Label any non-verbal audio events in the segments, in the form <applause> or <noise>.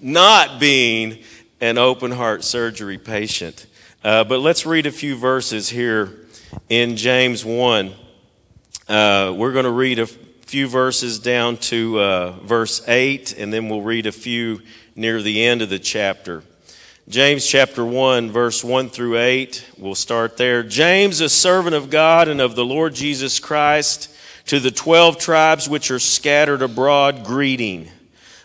not being an open heart surgery patient. Uh, but let's read a few verses here in James 1. Uh, we're going to read a few verses down to uh, verse 8, and then we'll read a few near the end of the chapter. James chapter 1, verse 1 through 8. We'll start there. James, a servant of God and of the Lord Jesus Christ, to the twelve tribes which are scattered abroad, greeting.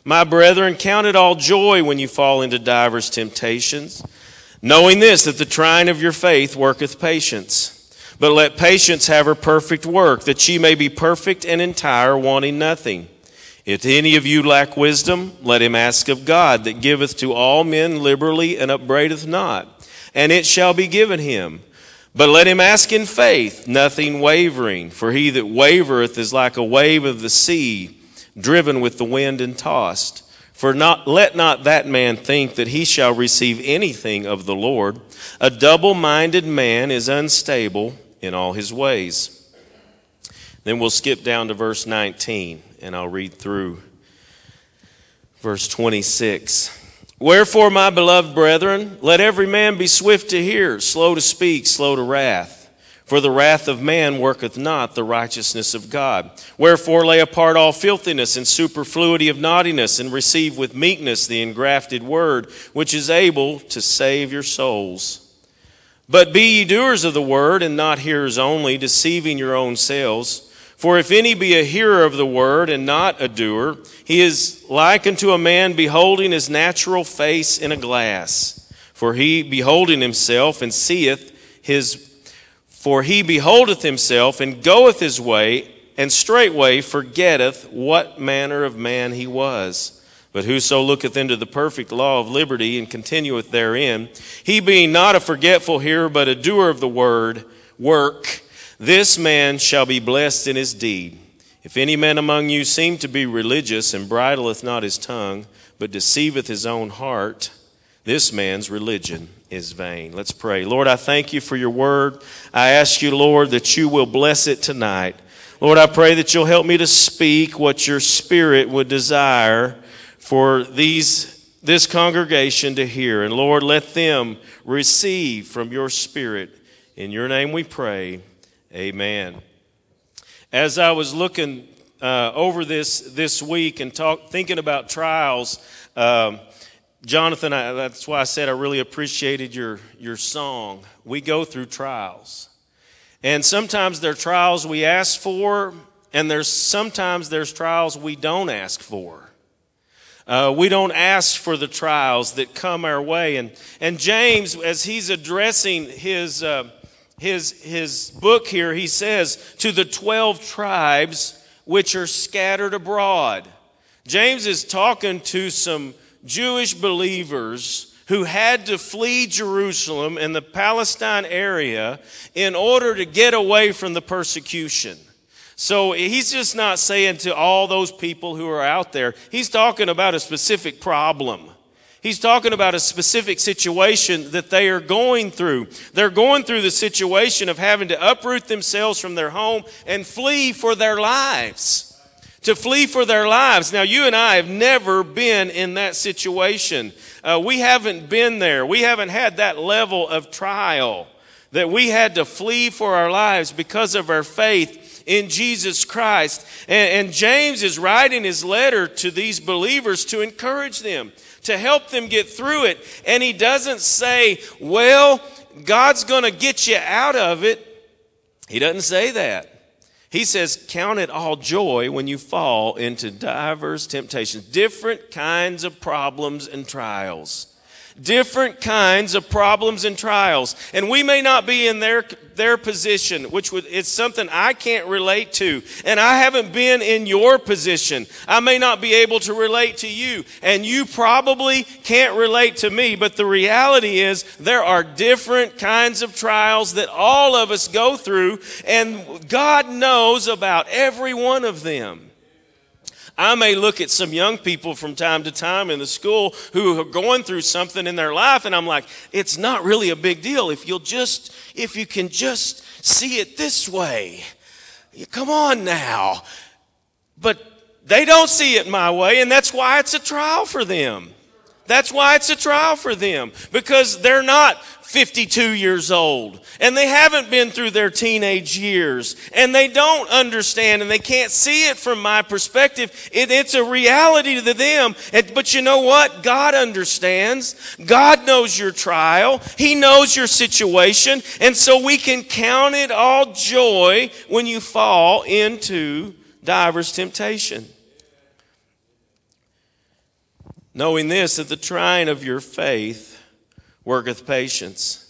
My brethren, count it all joy when you fall into divers temptations, knowing this, that the trying of your faith worketh patience. But let patience have her perfect work, that she may be perfect and entire, wanting nothing. If any of you lack wisdom, let him ask of God, that giveth to all men liberally and upbraideth not, and it shall be given him. But let him ask in faith, nothing wavering, for he that wavereth is like a wave of the sea, driven with the wind and tossed. For not, let not that man think that he shall receive anything of the Lord. A double minded man is unstable in all his ways. Then we'll skip down to verse 19 and I'll read through verse 26. Wherefore, my beloved brethren, let every man be swift to hear, slow to speak, slow to wrath. For the wrath of man worketh not the righteousness of God. Wherefore, lay apart all filthiness and superfluity of naughtiness, and receive with meekness the engrafted word, which is able to save your souls. But be ye doers of the word, and not hearers only, deceiving your own selves. For if any be a hearer of the word and not a doer, he is like unto a man beholding his natural face in a glass. For he beholding himself and seeth his, for he beholdeth himself and goeth his way, and straightway forgetteth what manner of man he was. But whoso looketh into the perfect law of liberty and continueth therein, he being not a forgetful hearer, but a doer of the word, work, this man shall be blessed in his deed. If any man among you seem to be religious and bridleth not his tongue, but deceiveth his own heart, this man's religion is vain. Let's pray. Lord, I thank you for your word. I ask you, Lord, that you will bless it tonight. Lord, I pray that you'll help me to speak what your spirit would desire for these this congregation to hear. And Lord, let them receive from your spirit. In your name we pray. Amen. As I was looking uh, over this this week and talk, thinking about trials, um, Jonathan, I, that's why I said I really appreciated your your song. We go through trials, and sometimes there are trials we ask for, and there's sometimes there's trials we don't ask for. Uh, we don't ask for the trials that come our way, and and James, as he's addressing his. Uh, his, his book here, he says, to the 12 tribes which are scattered abroad. James is talking to some Jewish believers who had to flee Jerusalem and the Palestine area in order to get away from the persecution. So he's just not saying to all those people who are out there, he's talking about a specific problem. He's talking about a specific situation that they are going through. They're going through the situation of having to uproot themselves from their home and flee for their lives. To flee for their lives. Now, you and I have never been in that situation. Uh, we haven't been there. We haven't had that level of trial that we had to flee for our lives because of our faith in Jesus Christ. And, and James is writing his letter to these believers to encourage them to help them get through it. And he doesn't say, well, God's going to get you out of it. He doesn't say that. He says, Count it all joy when you fall into diverse temptations, different kinds of problems and trials different kinds of problems and trials. And we may not be in their, their position, which would, it's something I can't relate to. And I haven't been in your position. I may not be able to relate to you. And you probably can't relate to me. But the reality is there are different kinds of trials that all of us go through. And God knows about every one of them. I may look at some young people from time to time in the school who are going through something in their life, and I'm like, it's not really a big deal if you'll just, if you can just see it this way. Come on now. But they don't see it my way, and that's why it's a trial for them. That's why it's a trial for them because they're not 52 years old and they haven't been through their teenage years and they don't understand and they can't see it from my perspective. It, it's a reality to them. But you know what? God understands. God knows your trial. He knows your situation. And so we can count it all joy when you fall into diverse temptation knowing this, that the trying of your faith worketh patience.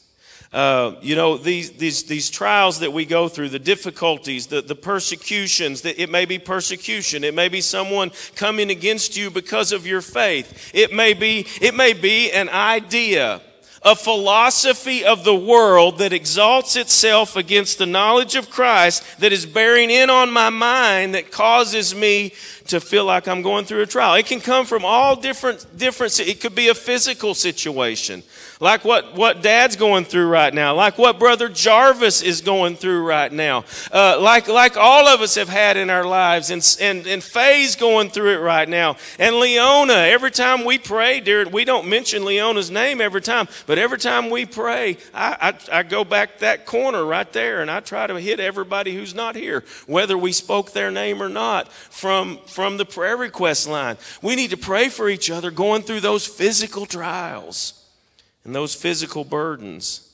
Uh, you know, these, these, these trials that we go through, the difficulties, the, the persecutions, that it may be persecution. It may be someone coming against you because of your faith. It may be, it may be an idea a philosophy of the world that exalts itself against the knowledge of Christ that is bearing in on my mind that causes me to feel like I'm going through a trial. It can come from all different, different, it could be a physical situation. Like what, what dad's going through right now, like what brother Jarvis is going through right now, uh, like, like all of us have had in our lives, and, and, and Faye's going through it right now, and Leona, every time we pray, dear, we don't mention Leona's name every time, but every time we pray, I, I, I go back that corner right there, and I try to hit everybody who's not here, whether we spoke their name or not, from, from the prayer request line. We need to pray for each other going through those physical trials and those physical burdens.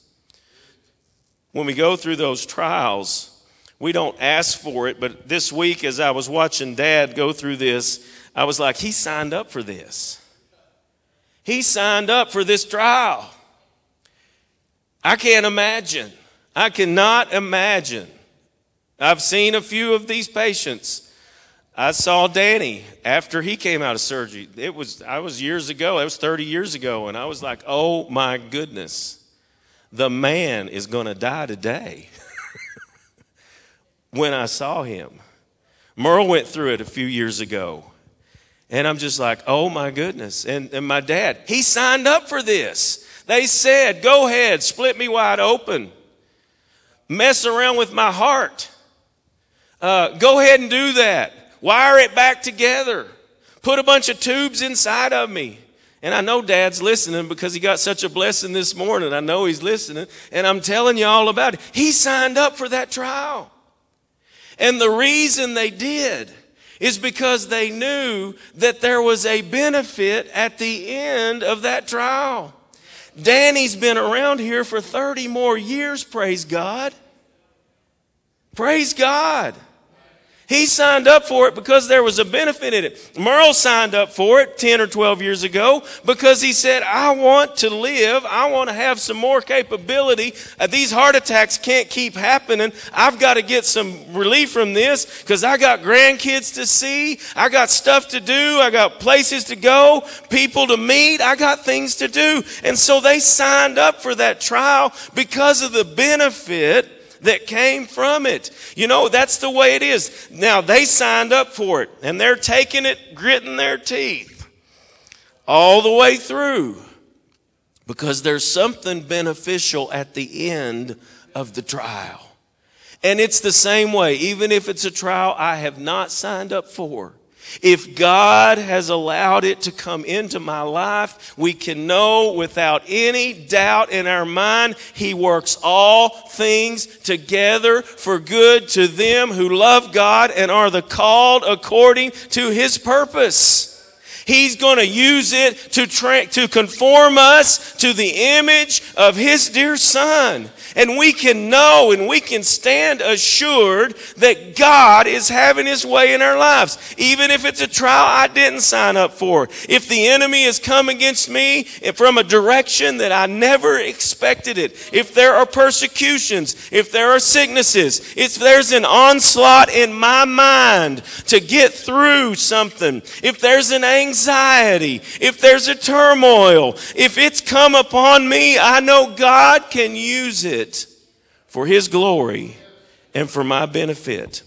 When we go through those trials, we don't ask for it, but this week as I was watching dad go through this, I was like, he signed up for this. He signed up for this trial. I can't imagine. I cannot imagine. I've seen a few of these patients I saw Danny after he came out of surgery. It was I was years ago. It was 30 years ago and I was like, "Oh my goodness. The man is going to die today." <laughs> when I saw him. Merle went through it a few years ago. And I'm just like, "Oh my goodness." And and my dad, he signed up for this. They said, "Go ahead, split me wide open. Mess around with my heart." Uh, go ahead and do that. Wire it back together. Put a bunch of tubes inside of me. And I know dad's listening because he got such a blessing this morning. I know he's listening. And I'm telling you all about it. He signed up for that trial. And the reason they did is because they knew that there was a benefit at the end of that trial. Danny's been around here for 30 more years, praise God. Praise God. He signed up for it because there was a benefit in it. Merle signed up for it 10 or 12 years ago because he said, I want to live. I want to have some more capability. Uh, these heart attacks can't keep happening. I've got to get some relief from this because I got grandkids to see. I got stuff to do. I got places to go, people to meet. I got things to do. And so they signed up for that trial because of the benefit that came from it. You know, that's the way it is. Now, they signed up for it and they're taking it, gritting their teeth all the way through because there's something beneficial at the end of the trial. And it's the same way, even if it's a trial I have not signed up for. If God has allowed it to come into my life, we can know without any doubt in our mind, He works all things together for good to them who love God and are the called according to His purpose. He's going to use it to, tra- to conform us to the image of His dear Son. And we can know and we can stand assured that God is having His way in our lives. Even if it's a trial I didn't sign up for. If the enemy has come against me from a direction that I never expected it. If there are persecutions. If there are sicknesses. If there's an onslaught in my mind to get through something. If there's an anxiety. If there's a turmoil. If it's come upon me, I know God can use it it for His glory and for my benefit.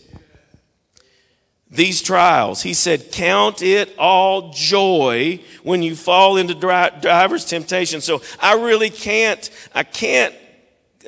These trials, he said, count it all joy when you fall into driver's temptation. So I really can't, I can't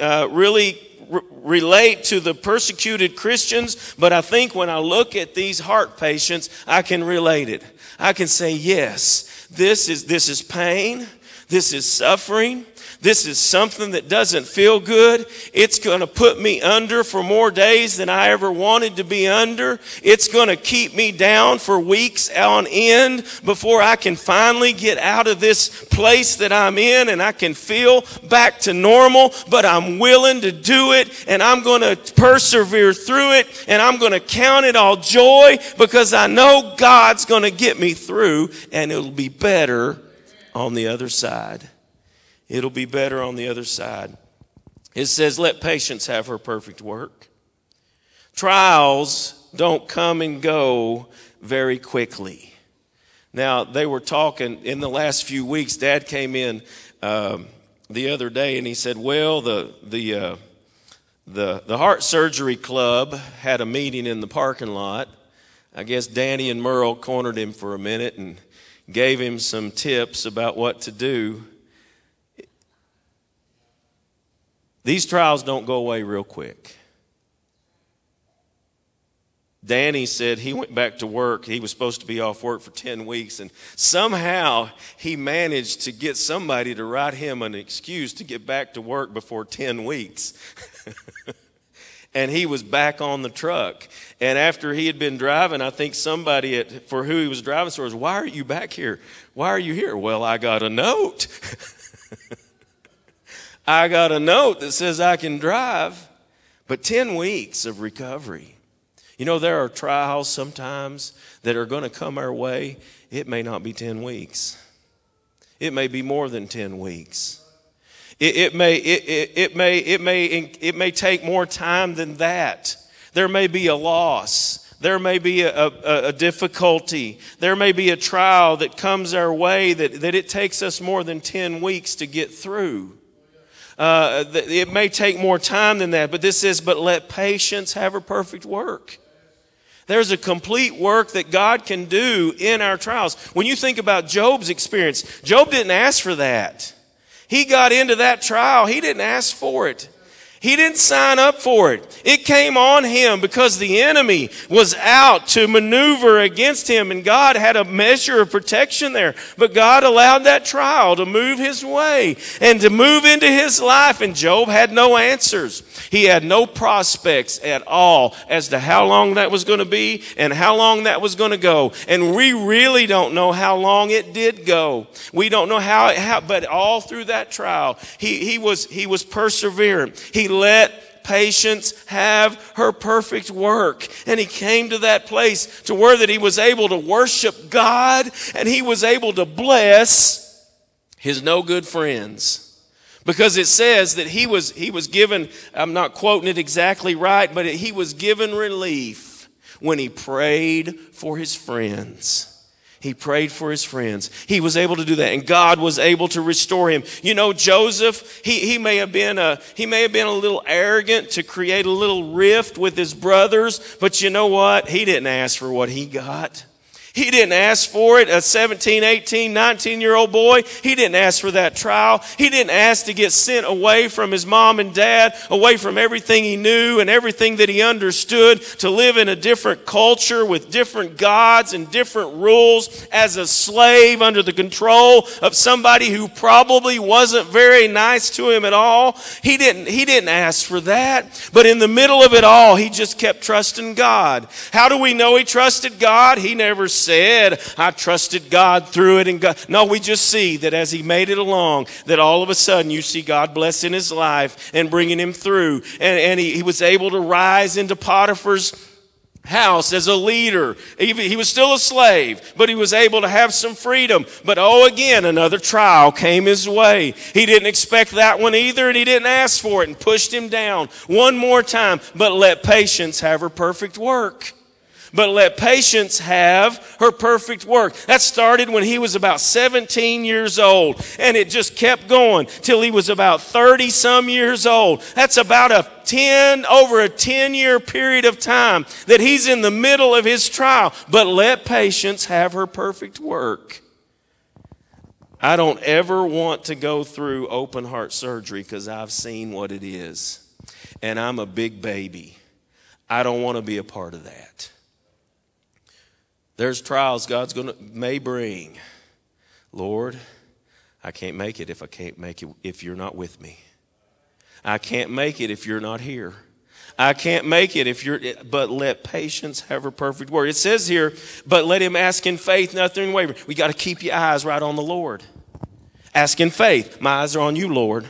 uh, really r- relate to the persecuted Christians, but I think when I look at these heart patients, I can relate it. I can say, yes, this is, this is pain. This is suffering. This is something that doesn't feel good. It's going to put me under for more days than I ever wanted to be under. It's going to keep me down for weeks on end before I can finally get out of this place that I'm in and I can feel back to normal. But I'm willing to do it and I'm going to persevere through it and I'm going to count it all joy because I know God's going to get me through and it'll be better on the other side. It'll be better on the other side. It says, let patience have her perfect work. Trials don't come and go very quickly. Now, they were talking in the last few weeks. Dad came in um, the other day and he said, Well, the, the, uh, the, the Heart Surgery Club had a meeting in the parking lot. I guess Danny and Merle cornered him for a minute and gave him some tips about what to do. These trials don't go away real quick. Danny said he went back to work. He was supposed to be off work for 10 weeks, and somehow he managed to get somebody to write him an excuse to get back to work before 10 weeks. <laughs> and he was back on the truck. And after he had been driving, I think somebody at, for who he was driving for was, Why are you back here? Why are you here? Well, I got a note. <laughs> I got a note that says I can drive, but 10 weeks of recovery. You know, there are trials sometimes that are going to come our way. It may not be 10 weeks, it may be more than 10 weeks. It, it, may, it, it, it, may, it, may, it may take more time than that. There may be a loss. There may be a, a, a, difficulty. There may be a trial that comes our way that, that it takes us more than 10 weeks to get through. Uh, it may take more time than that, but this says, but let patience have a perfect work. There's a complete work that God can do in our trials. When you think about Job's experience, Job didn't ask for that. He got into that trial. He didn't ask for it. He didn't sign up for it. It came on him because the enemy was out to maneuver against him and God had a measure of protection there. But God allowed that trial to move his way and to move into his life and Job had no answers. He had no prospects at all as to how long that was going to be and how long that was going to go. And we really don't know how long it did go. We don't know how, how but all through that trial, he, he was, he was perseverant. He let patience have her perfect work. And he came to that place to where that he was able to worship God and he was able to bless his no good friends. Because it says that he was, he was given, I'm not quoting it exactly right, but he was given relief when he prayed for his friends. He prayed for his friends. He was able to do that, and God was able to restore him. You know, Joseph, he, he, may have been a, he may have been a little arrogant to create a little rift with his brothers, but you know what? He didn't ask for what he got. He didn't ask for it. A 17, 18, 19 year old boy, he didn't ask for that trial. He didn't ask to get sent away from his mom and dad, away from everything he knew and everything that he understood, to live in a different culture with different gods and different rules as a slave under the control of somebody who probably wasn't very nice to him at all. He didn't, he didn't ask for that. But in the middle of it all, he just kept trusting God. How do we know he trusted God? He never said, I trusted God through it and God. No, we just see that as he made it along, that all of a sudden you see God blessing his life and bringing him through. And, and he, he was able to rise into Potiphar's house as a leader. He, he, was still a slave, but he was able to have some freedom. But oh, again, another trial came his way. He didn't expect that one either, and he didn't ask for it and pushed him down one more time. But let patience have her perfect work but let patience have her perfect work. That started when he was about 17 years old, and it just kept going till he was about 30 some years old. That's about a 10, over a 10 year period of time that he's in the middle of his trial. But let patience have her perfect work. I don't ever want to go through open heart surgery because I've seen what it is. and I'm a big baby. I don't want to be a part of that. There's trials God's going to may bring. Lord, I can't make it if I can't make it if you're not with me. I can't make it if you're not here. I can't make it if you're, but let patience have her perfect word. It says here, but let him ask in faith, nothing wavering. We got to keep your eyes right on the Lord. Ask in faith. My eyes are on you, Lord.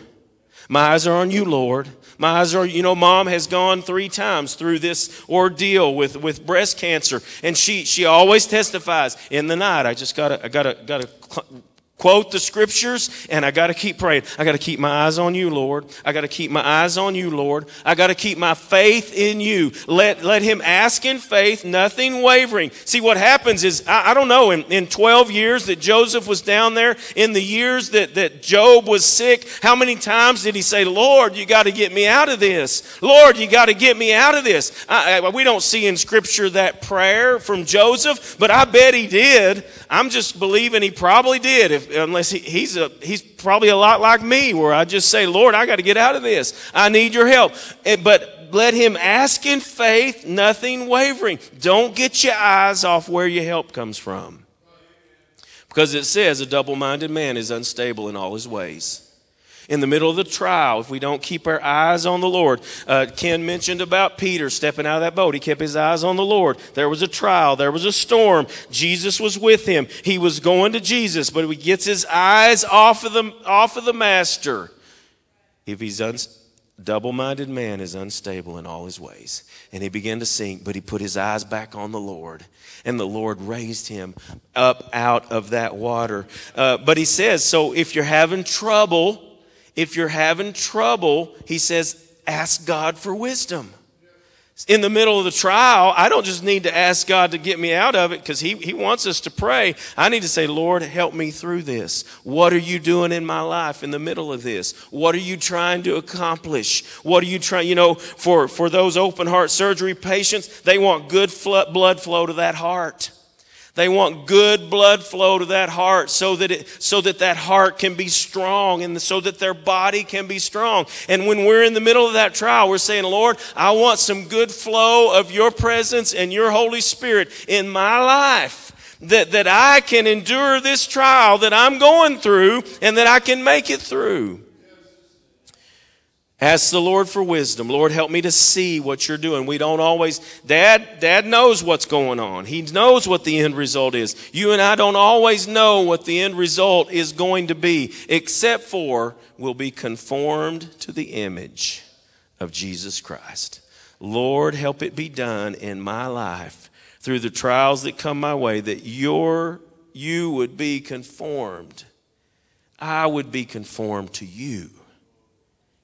My eyes are on you, Lord. My eyes are, you know, mom has gone three times through this ordeal with, with breast cancer. And she, she always testifies in the night. I just gotta, I gotta, gotta quote the scriptures and I got to keep praying. I got to keep my eyes on you, Lord. I got to keep my eyes on you, Lord. I got to keep my faith in you. Let, let him ask in faith, nothing wavering. See, what happens is, I, I don't know, in, in 12 years that Joseph was down there, in the years that, that Job was sick, how many times did he say, Lord, you got to get me out of this? Lord, you got to get me out of this. I, I, we don't see in scripture that prayer from Joseph, but I bet he did. I'm just believing he probably did. If, unless he, he's a, he's probably a lot like me where I just say, Lord, I got to get out of this. I need your help. But let him ask in faith, nothing wavering. Don't get your eyes off where your help comes from. Because it says a double minded man is unstable in all his ways in the middle of the trial, if we don't keep our eyes on the Lord. Uh, Ken mentioned about Peter stepping out of that boat. He kept his eyes on the Lord. There was a trial, there was a storm. Jesus was with him. He was going to Jesus, but he gets his eyes off of the, off of the master. If he's un- double minded man is unstable in all his ways. And he began to sink, but he put his eyes back on the Lord. And the Lord raised him up out of that water. Uh, but he says, so if you're having trouble, if you're having trouble, he says, ask God for wisdom. In the middle of the trial, I don't just need to ask God to get me out of it because he, he wants us to pray. I need to say, Lord, help me through this. What are you doing in my life in the middle of this? What are you trying to accomplish? What are you trying, you know, for, for those open heart surgery patients, they want good blood flow to that heart. They want good blood flow to that heart so that it, so that that heart can be strong and so that their body can be strong. And when we're in the middle of that trial, we're saying, Lord, I want some good flow of your presence and your Holy Spirit in my life. That, that I can endure this trial that I'm going through and that I can make it through. Ask the Lord for wisdom. Lord, help me to see what you're doing. We don't always, Dad, Dad knows what's going on. He knows what the end result is. You and I don't always know what the end result is going to be, except for we'll be conformed to the image of Jesus Christ. Lord, help it be done in my life through the trials that come my way that your, you would be conformed. I would be conformed to you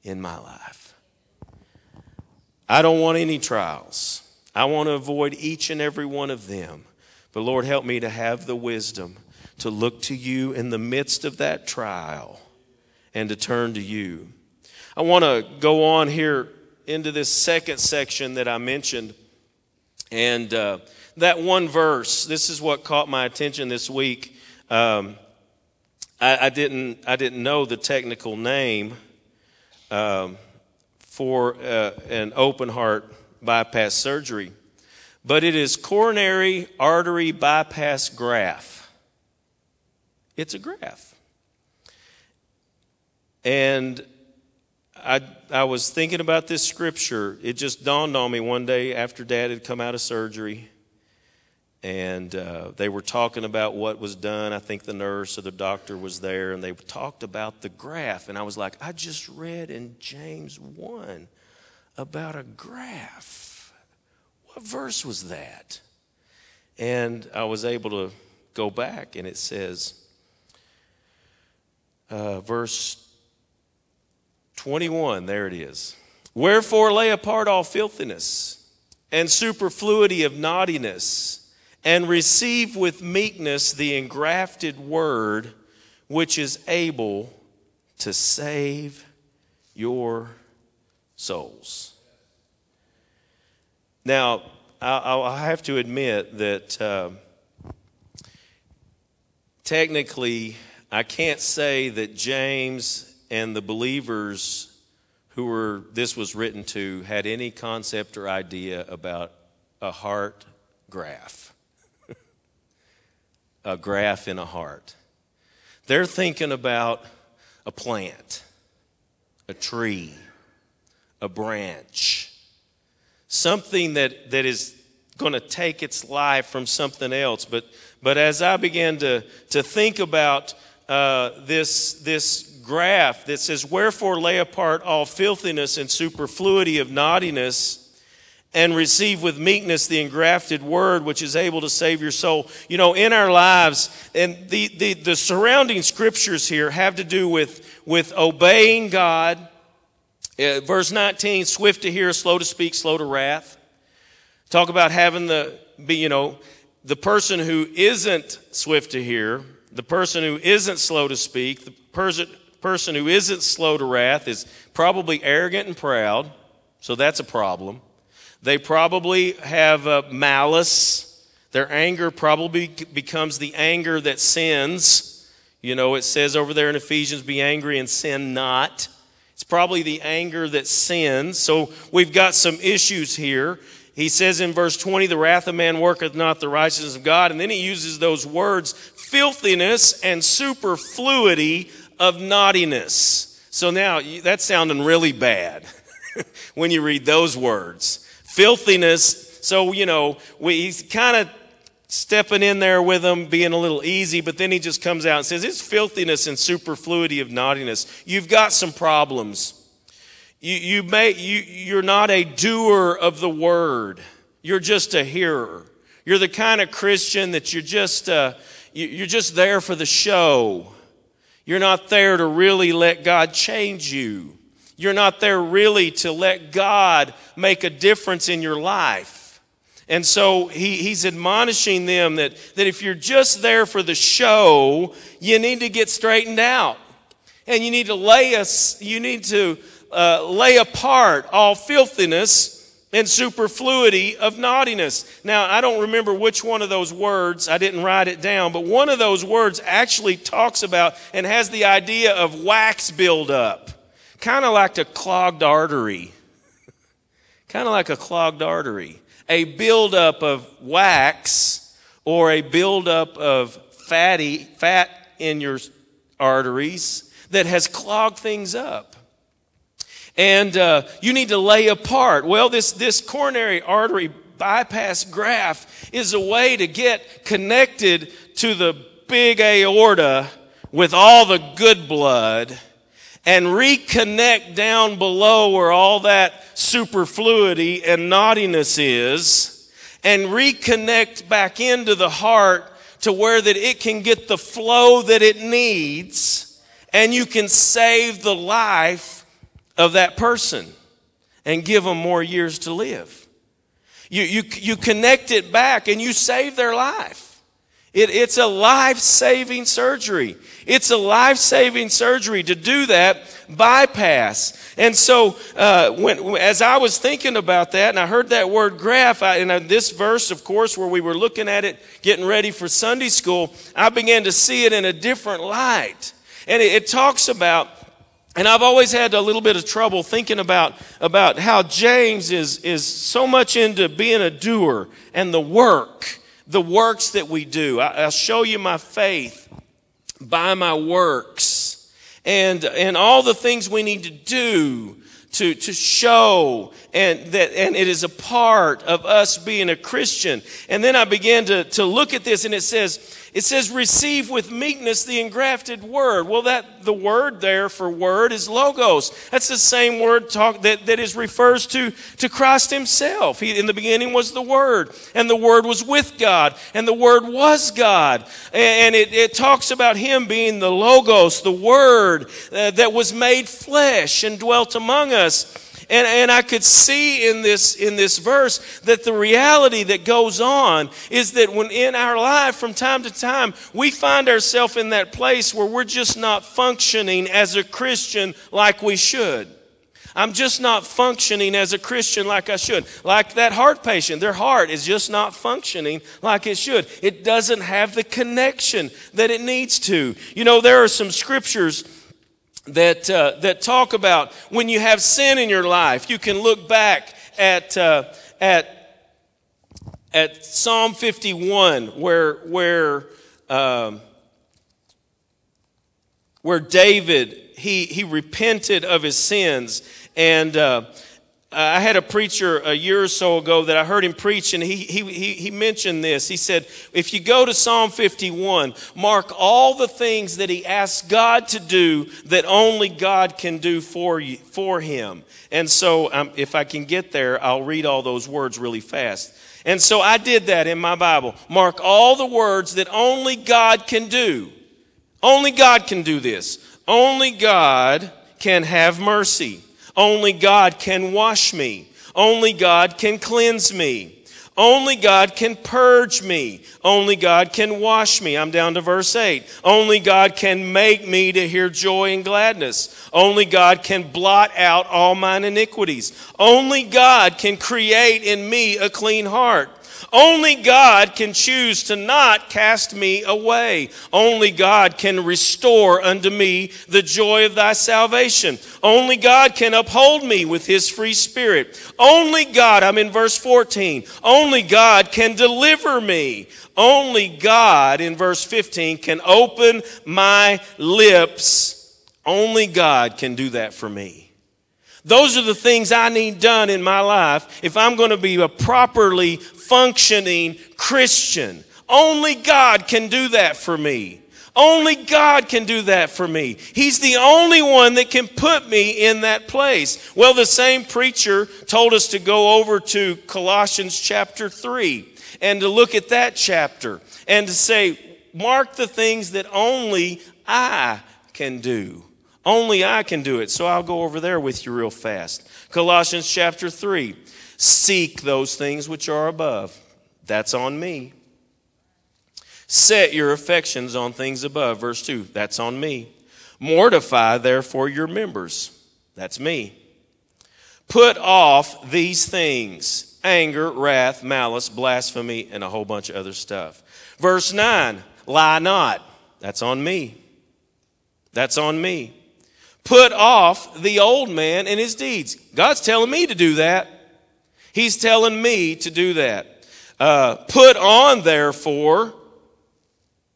in my life. I don't want any trials. I want to avoid each and every one of them. But Lord, help me to have the wisdom to look to you in the midst of that trial and to turn to you. I want to go on here into this second section that I mentioned. And uh, that one verse, this is what caught my attention this week. Um, I, I, didn't, I didn't know the technical name um, for uh, an open heart bypass surgery, but it is coronary artery bypass graft. It's a graft. And I, I was thinking about this scripture. It just dawned on me one day after dad had come out of surgery and uh, they were talking about what was done. I think the nurse or the doctor was there, and they talked about the graft. And I was like, I just read in James 1 about a graft. What verse was that? And I was able to go back, and it says, uh, verse 21, there it is. Wherefore lay apart all filthiness and superfluity of naughtiness and receive with meekness the engrafted word which is able to save your souls. Now, I, have to admit that uh, technically, I can't say that James and the believers who were this was written to had any concept or idea about a heart graft. A graft in a heart. They're thinking about a plant, a tree, a branch, something that, that is going to take its life from something else. But, but as I began to, to think about uh, this, this graft that says, Wherefore lay apart all filthiness and superfluity of naughtiness and receive with meekness the engrafted word which is able to save your soul. You know, in our lives, and the, the, the surrounding scriptures here have to do with, with obeying God. Uh, verse 19, swift to hear, slow to speak, slow to wrath. Talk about having the, be, you know, the person who isn't swift to hear, the person who isn't slow to speak, the person, person who isn't slow to wrath is probably arrogant and proud, so that's a problem. They probably have uh, malice. Their anger probably becomes the anger that sins. You know, it says over there in Ephesians, be angry and sin not. It's probably the anger that sins. So we've got some issues here. He says in verse 20, the wrath of man worketh not the righteousness of God. And then he uses those words, filthiness and superfluity of naughtiness. So now that's sounding really bad <laughs> when you read those words filthiness. So, you know, we, he's kind of stepping in there with them, being a little easy, but then he just comes out and says, It's filthiness and superfluity of naughtiness. You've got some problems. You, you may, you, you're not a doer of the word, you're just a hearer. You're the kind of Christian that you're just, uh, you're just there for the show. You're not there to really let God change you. You're not there really to let God make a difference in your life. And so he, he's admonishing them that, that if you're just there for the show, you need to get straightened out. And you need to lay us, you need to uh, lay apart all filthiness and superfluity of naughtiness. Now, I don't remember which one of those words, I didn't write it down, but one of those words actually talks about and has the idea of wax buildup kind of like a clogged artery. kind of like a clogged artery. A buildup of wax or a buildup of fatty fat in your arteries that has clogged things up. And uh, you need to lay apart. Well, this, this coronary artery bypass graft is a way to get connected to the big aorta with all the good blood and reconnect down below where all that superfluity and naughtiness is and reconnect back into the heart to where that it can get the flow that it needs and you can save the life of that person and give them more years to live. You, you, you connect it back and you save their life. It, it's a life saving surgery. It's a life saving surgery to do that bypass. And so, uh, when, as I was thinking about that and I heard that word graft, I, and this verse, of course, where we were looking at it, getting ready for Sunday school, I began to see it in a different light. And it, it talks about and I've always had a little bit of trouble thinking about, about how James is, is so much into being a doer and the work, the works that we do. I, I'll show you my faith by my works and, and all the things we need to do to, to show and that and it is a part of us being a Christian. And then I began to, to look at this and it says, it says, receive with meekness the engrafted word. Well, that the word there for word is logos. That's the same word talk that, that is refers to, to Christ himself. He, in the beginning was the word, and the word was with God, and the word was God. And it, it talks about him being the logos, the word uh, that was made flesh and dwelt among us. And, and I could see in this, in this verse that the reality that goes on is that when in our life, from time to time, we find ourselves in that place where we're just not functioning as a Christian like we should. I'm just not functioning as a Christian like I should. Like that heart patient, their heart is just not functioning like it should. It doesn't have the connection that it needs to. You know, there are some scriptures that, uh, that talk about when you have sin in your life, you can look back at, uh, at, at Psalm 51 where, where, um, where David, he, he repented of his sins and, uh, I had a preacher a year or so ago that I heard him preach, and he, he, he, he, mentioned this. He said, If you go to Psalm 51, mark all the things that he asked God to do that only God can do for, you, for him. And so, um, if I can get there, I'll read all those words really fast. And so I did that in my Bible. Mark all the words that only God can do. Only God can do this. Only God can have mercy. Only God can wash me. Only God can cleanse me. Only God can purge me. Only God can wash me. I'm down to verse 8. Only God can make me to hear joy and gladness. Only God can blot out all mine iniquities. Only God can create in me a clean heart. Only God can choose to not cast me away. Only God can restore unto me the joy of thy salvation. Only God can uphold me with his free spirit. Only God, I'm in verse 14, only God can deliver me. Only God, in verse 15, can open my lips. Only God can do that for me. Those are the things I need done in my life if I'm going to be a properly functioning Christian. Only God can do that for me. Only God can do that for me. He's the only one that can put me in that place. Well, the same preacher told us to go over to Colossians chapter 3 and to look at that chapter and to say, mark the things that only I can do. Only I can do it. So I'll go over there with you real fast. Colossians chapter 3. Seek those things which are above. That's on me. Set your affections on things above. Verse 2. That's on me. Mortify, therefore, your members. That's me. Put off these things anger, wrath, malice, blasphemy, and a whole bunch of other stuff. Verse 9. Lie not. That's on me. That's on me. Put off the old man and his deeds. God's telling me to do that. He's telling me to do that. Uh, put on, therefore,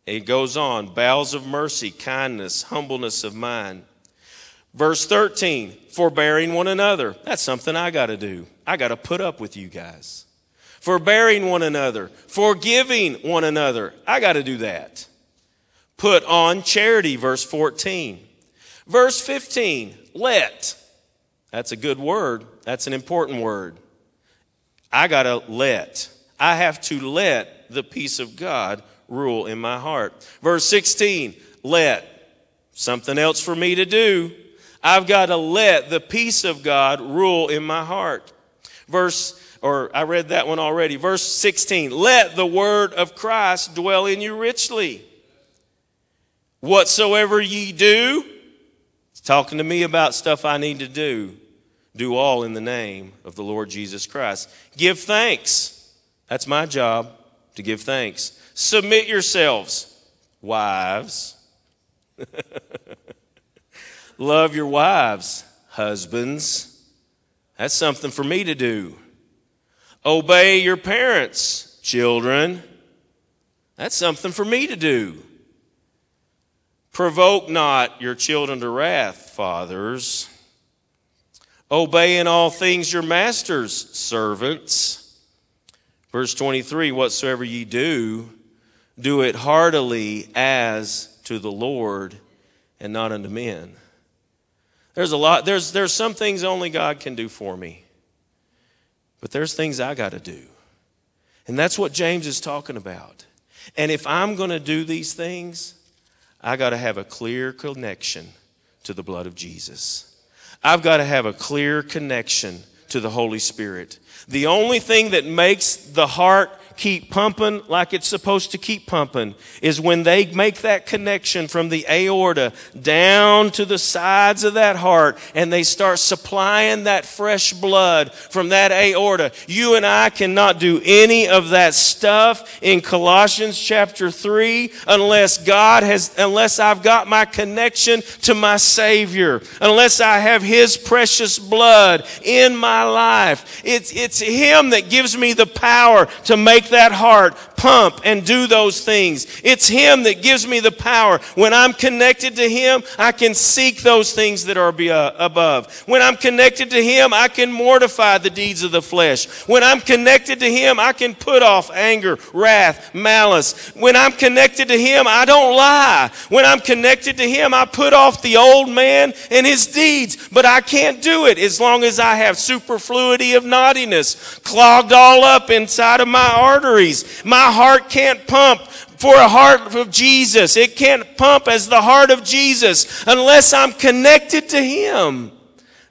it goes on, bowels of mercy, kindness, humbleness of mind. Verse 13, forbearing one another. That's something I got to do. I got to put up with you guys. Forbearing one another, forgiving one another. I got to do that. Put on charity, verse 14. Verse 15, let. That's a good word. That's an important word. I got to let. I have to let the peace of God rule in my heart. Verse 16, let. Something else for me to do. I've got to let the peace of God rule in my heart. Verse, or I read that one already. Verse 16, let the word of Christ dwell in you richly. Whatsoever ye do, talking to me about stuff I need to do do all in the name of the Lord Jesus Christ. Give thanks. That's my job, to give thanks. Submit yourselves, wives. <laughs> Love your wives, husbands. That's something for me to do. Obey your parents, children. That's something for me to do. Provoke not your children to wrath, fathers. Obey in all things your master's servants. Verse 23 Whatsoever ye do, do it heartily as to the Lord and not unto men. There's a lot, there's, there's some things only God can do for me, but there's things I got to do. And that's what James is talking about. And if I'm going to do these things, I got to have a clear connection to the blood of Jesus. I've got to have a clear connection to the Holy Spirit. The only thing that makes the heart keep pumping like it's supposed to keep pumping is when they make that connection from the aorta down to the sides of that heart and they start supplying that fresh blood from that aorta. You and I cannot do any of that stuff in Colossians chapter 3 unless God has, unless I've got my connection to my Savior, unless I have His precious blood in my life. It's, it's Him that gives me the power to make that heart pump and do those things. It's Him that gives me the power. When I'm connected to Him, I can seek those things that are uh, above. When I'm connected to Him, I can mortify the deeds of the flesh. When I'm connected to Him, I can put off anger, wrath, malice. When I'm connected to Him, I don't lie. When I'm connected to Him, I put off the old man and his deeds. But I can't do it as long as I have superfluity of naughtiness clogged all up inside of my arteries. My heart can't pump for a heart of Jesus. It can't pump as the heart of Jesus unless I'm connected to Him.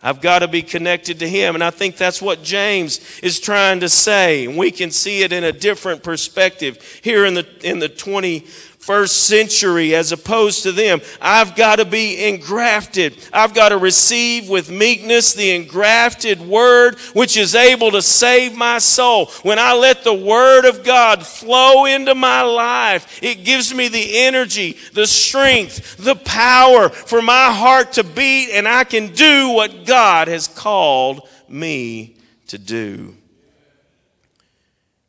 I've got to be connected to Him. And I think that's what James is trying to say. And we can see it in a different perspective here in the, in the 20, first century as opposed to them. I've got to be engrafted. I've got to receive with meekness the engrafted word which is able to save my soul. When I let the word of God flow into my life, it gives me the energy, the strength, the power for my heart to beat and I can do what God has called me to do.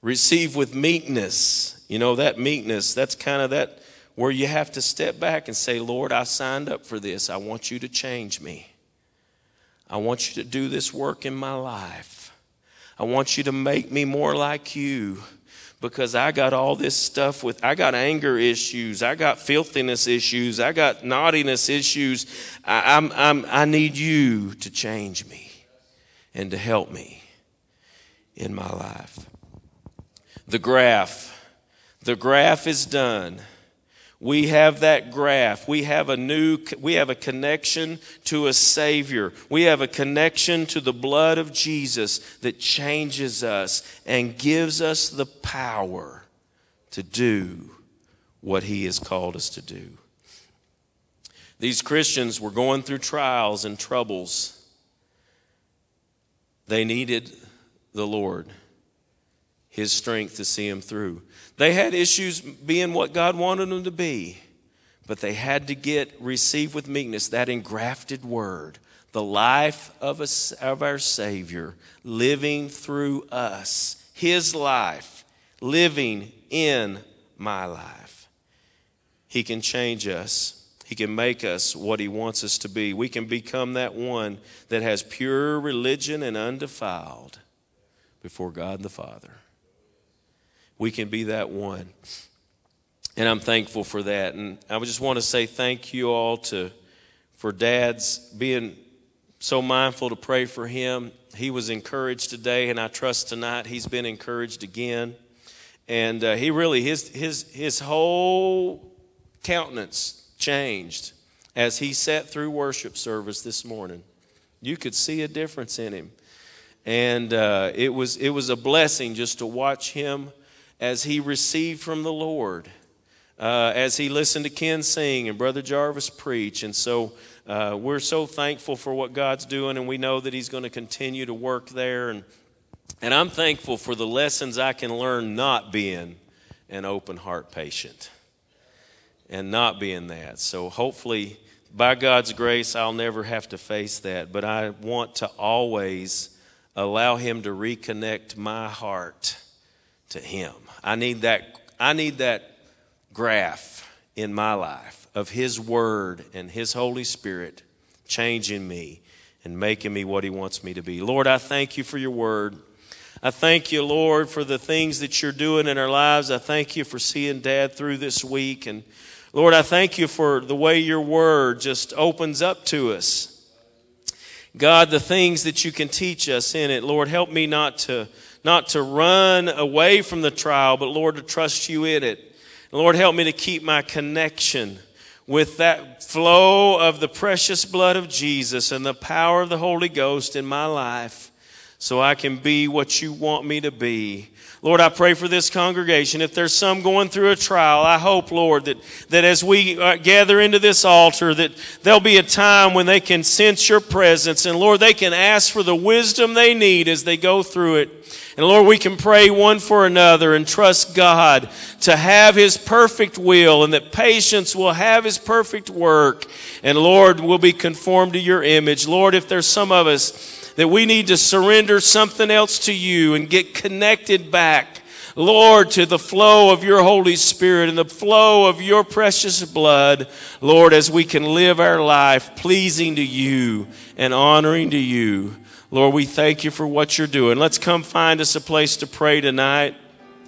Receive with meekness you know, that meekness, that's kind of that where you have to step back and say, Lord, I signed up for this. I want you to change me. I want you to do this work in my life. I want you to make me more like you because I got all this stuff with, I got anger issues, I got filthiness issues, I got naughtiness issues. I, I'm, I'm, I need you to change me and to help me in my life. The graft the graft is done. We have that graft. We have a new, we have a connection to a Savior. We have a connection to the blood of Jesus that changes us and gives us the power to do what He has called us to do. These Christians were going through trials and troubles. They needed the Lord, His strength to see him through. They had issues being what God wanted them to be, but they had to get, receive with meekness that engrafted word, the life of, a, of our Savior living through us, His life living in my life. He can change us. He can make us what He wants us to be. We can become that one that has pure religion and undefiled before God the Father we can be that one. And I'm thankful for that. And I just want to say thank you all to for dads being so mindful to pray for him. He was encouraged today, and I trust tonight he's been encouraged again. And uh, he really his his his whole countenance changed as he sat through worship service this morning. You could see a difference in him, and uh, it was it was a blessing just to watch him as he received from the Lord, uh, as he listened to Ken sing and Brother Jarvis preach. And so uh, we're so thankful for what God's doing, and we know that he's going to continue to work there. And, and I'm thankful for the lessons I can learn not being an open heart patient and not being that. So hopefully, by God's grace, I'll never have to face that. But I want to always allow Him to reconnect my heart to Him. I need that, I need that graft in my life of His Word and His Holy Spirit changing me and making me what He wants me to be. Lord, I thank you for your Word. I thank you, Lord, for the things that you're doing in our lives. I thank you for seeing Dad through this week. And Lord, I thank you for the way your Word just opens up to us. God, the things that you can teach us in it. Lord, help me not to not to run away from the trial, but Lord, to trust you in it. Lord, help me to keep my connection with that flow of the precious blood of Jesus and the power of the Holy Ghost in my life so I can be what you want me to be. Lord, I pray for this congregation. If there's some going through a trial, I hope, Lord, that, that as we uh, gather into this altar, that there'll be a time when they can sense your presence. And Lord, they can ask for the wisdom they need as they go through it. And Lord, we can pray one for another and trust God to have His perfect will and that patience will have His perfect work. And Lord, will be conformed to your image. Lord, if there's some of us that we need to surrender something else to you and get connected back, Lord, to the flow of your Holy Spirit and the flow of your precious blood, Lord, as we can live our life pleasing to you and honoring to you. Lord, we thank you for what you're doing. Let's come find us a place to pray tonight.